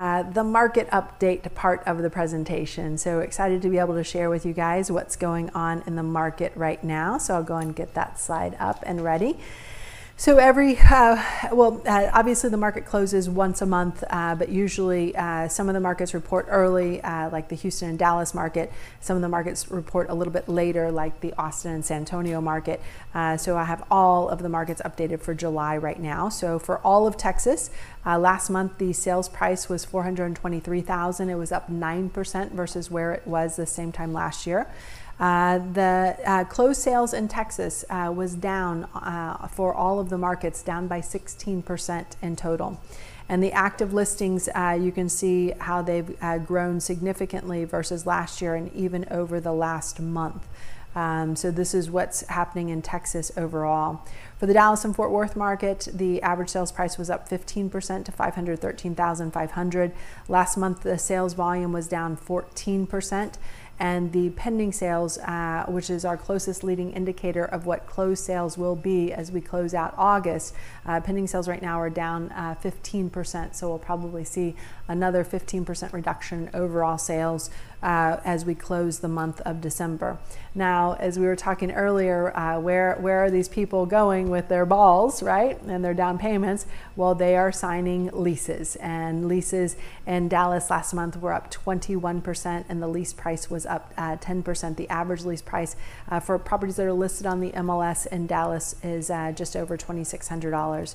Uh, the market update part of the presentation. So excited to be able to share with you guys what's going on in the market right now. So I'll go and get that slide up and ready. So every, uh, well, uh, obviously the market closes once a month, uh, but usually uh, some of the markets report early, uh, like the Houston and Dallas market. Some of the markets report a little bit later, like the Austin and San Antonio market. Uh, so I have all of the markets updated for July right now. So for all of Texas, last month the sales price was 423,000. It was up 9% versus where it was the same time last year. Uh, the uh, closed sales in Texas uh, was down uh, for all of the markets, down by 16% in total. And the active listings, uh, you can see how they've grown significantly versus last year and even over the last month. Um, so this is what's happening in Texas overall. For the Dallas and Fort Worth market, the average sales price was up 15% to 513,500. Last month, the sales volume was down 14% and the pending sales, uh, which is our closest leading indicator of what closed sales will be as we close out August. Uh, pending sales right now are down uh, 15%, so we'll probably see another 15% reduction in overall sales uh, as we close the month of December. Now, as we were talking earlier, uh, where where are these people going with their balls, right, and their down payments? Well, they are signing leases, and leases in Dallas last month were up 21%, and the lease price was up uh, 10%. The average lease price uh, for properties that are listed on the MLS in Dallas is uh, just over $2,600.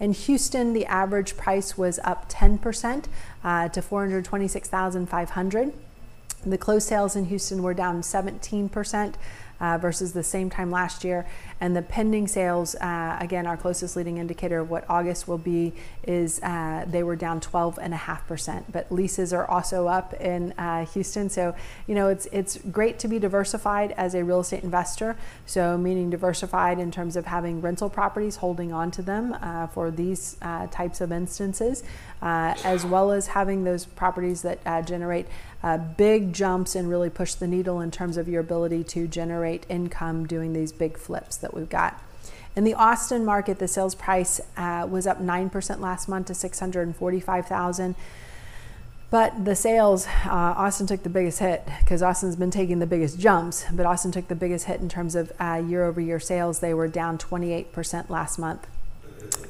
In Houston, the average price was up 10% uh, to 426,500. The closed sales in Houston were down 17% uh, versus the same time last year. And the pending sales, uh, again, our closest leading indicator of what August will be, is uh, they were down 12.5%. But leases are also up in uh, Houston. So, you know, it's, it's great to be diversified as a real estate investor. So, meaning diversified in terms of having rental properties, holding on to them uh, for these uh, types of instances, as well as having those properties that generate big jumps and really push the needle in terms of your ability to generate income doing these big flips that we've got. In the Austin market, the sales price uh, was up 9% last month to 645,000. But the sales, uh, Austin took the biggest hit because Austin's been taking the biggest jumps. But Austin took the biggest hit in terms of uh, year over year sales. They were down 28% last month.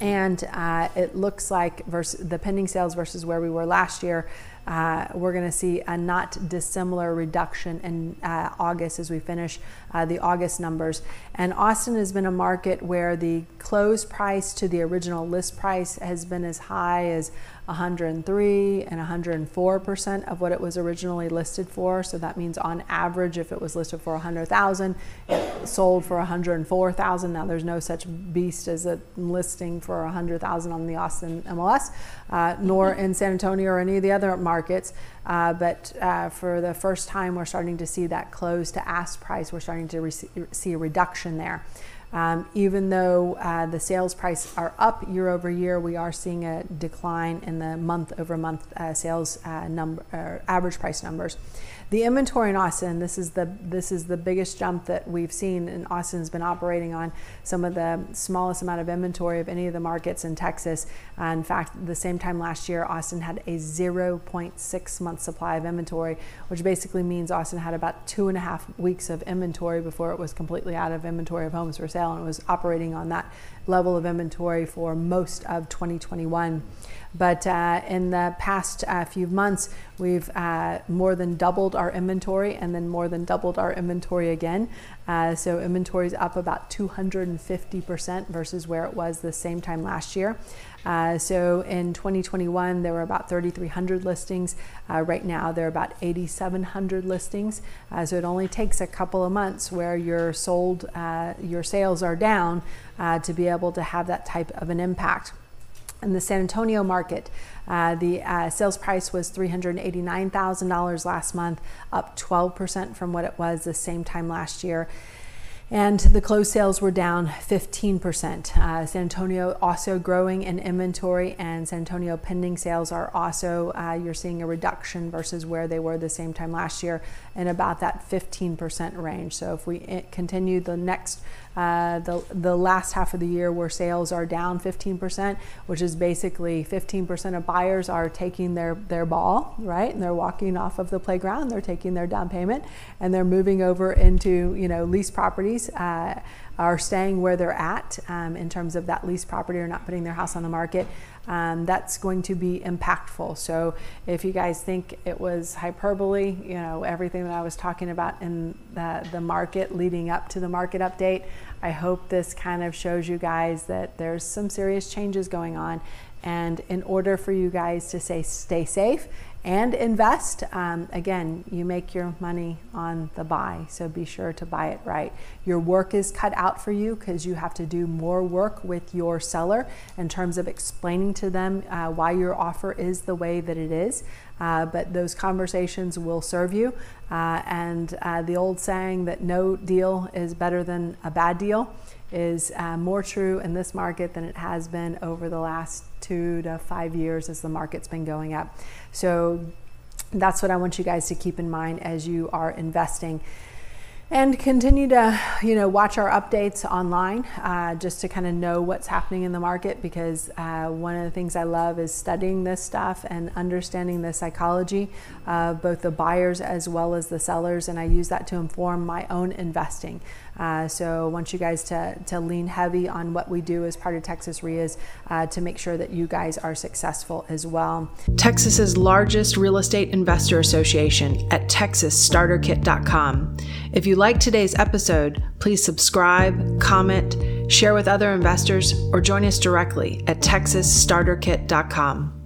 And uh, it looks like versus the pending sales versus where we were last year, uh, we're going to see a not dissimilar reduction in uh, August as we finish uh, the August numbers. And Austin has been a market where the close price to the original list price has been as high as 103 and 104 percent of what it was originally listed for. So that means on average, if it was listed for 100,000, it sold for 104,000. Now there's no such beast as a listing for 100,000 on the Austin MLS, uh, nor in San Antonio or any of the other markets. Uh, but uh, for the first time, we're starting to see that close to ask price. We're starting to re- see a reduction there. Um, even though uh, the sales price are up year over year, we are seeing a decline in the month over month uh, sales uh, number, average price numbers. The inventory in Austin, this is the this is the biggest jump that we've seen. And Austin's been operating on some of the smallest amount of inventory of any of the markets in Texas. Uh, in fact, the same time last year, Austin had a 0.6 month supply of inventory, which basically means Austin had about two and a half weeks of inventory before it was completely out of inventory of homes for sale, and it was operating on that level of inventory for most of 2021. But uh, in the past uh, few months, we've uh, more than doubled our inventory and then more than doubled our inventory again. Uh, so inventory is up about 250% versus where it was the same time last year. Uh, so in 2021, there were about 3,300 listings. Uh, right now, there are about 8,700 listings. so it only takes a couple of months where your sold, your sales are down to be able to have that type of an impact. In the San Antonio market, uh, the uh, sales price was $389,000 last month, up 12% from what it was the same time last year. and the closed sales were down 15%. Uh, San Antonio also growing in inventory, and San Antonio pending sales are also, uh, you're seeing a reduction versus where they were the same time last year in about that 15% range. So if we eh, continue the next uh, the, the last half of the year where sales are down 15%, which is basically 15% of buyers are taking their, their ball, right? And they're walking off of the playground, they're taking their down payment, and they're moving over into, you know, lease properties. Uh, are staying where they're at um, in terms of that lease property or not putting their house on the market um, that's going to be impactful. So if you guys think it was hyperbole, you know, everything that I was talking about in the, the market leading up to the market update, I hope this kind of shows you guys that there's some serious changes going on. And in order for you guys to say stay safe and invest. Um, again, you make your money on the buy, so be sure to buy it right. Your work is cut out for you because you have to do more work with your seller in terms of explaining to them uh, why your offer is the way that it is. Uh, but those conversations will serve you. Uh, and uh, the old saying that no deal is better than a bad deal is uh, more true in this market than it has been over the last two to five years as the market's been going up. So that's what I want you guys to keep in mind as you are investing and continue to you know watch our updates online uh, just to kind of know what's happening in the market because uh, one of the things i love is studying this stuff and understanding the psychology of both the buyers as well as the sellers and i use that to inform my own investing uh, so I want you guys to, to lean heavy on what we do as part of Texas REIAs uh, to make sure that you guys are successful as well. Texas's largest real estate investor association at texasstarterkit.com. If you like today's episode, please subscribe, comment, share with other investors, or join us directly at texasstarterkit.com.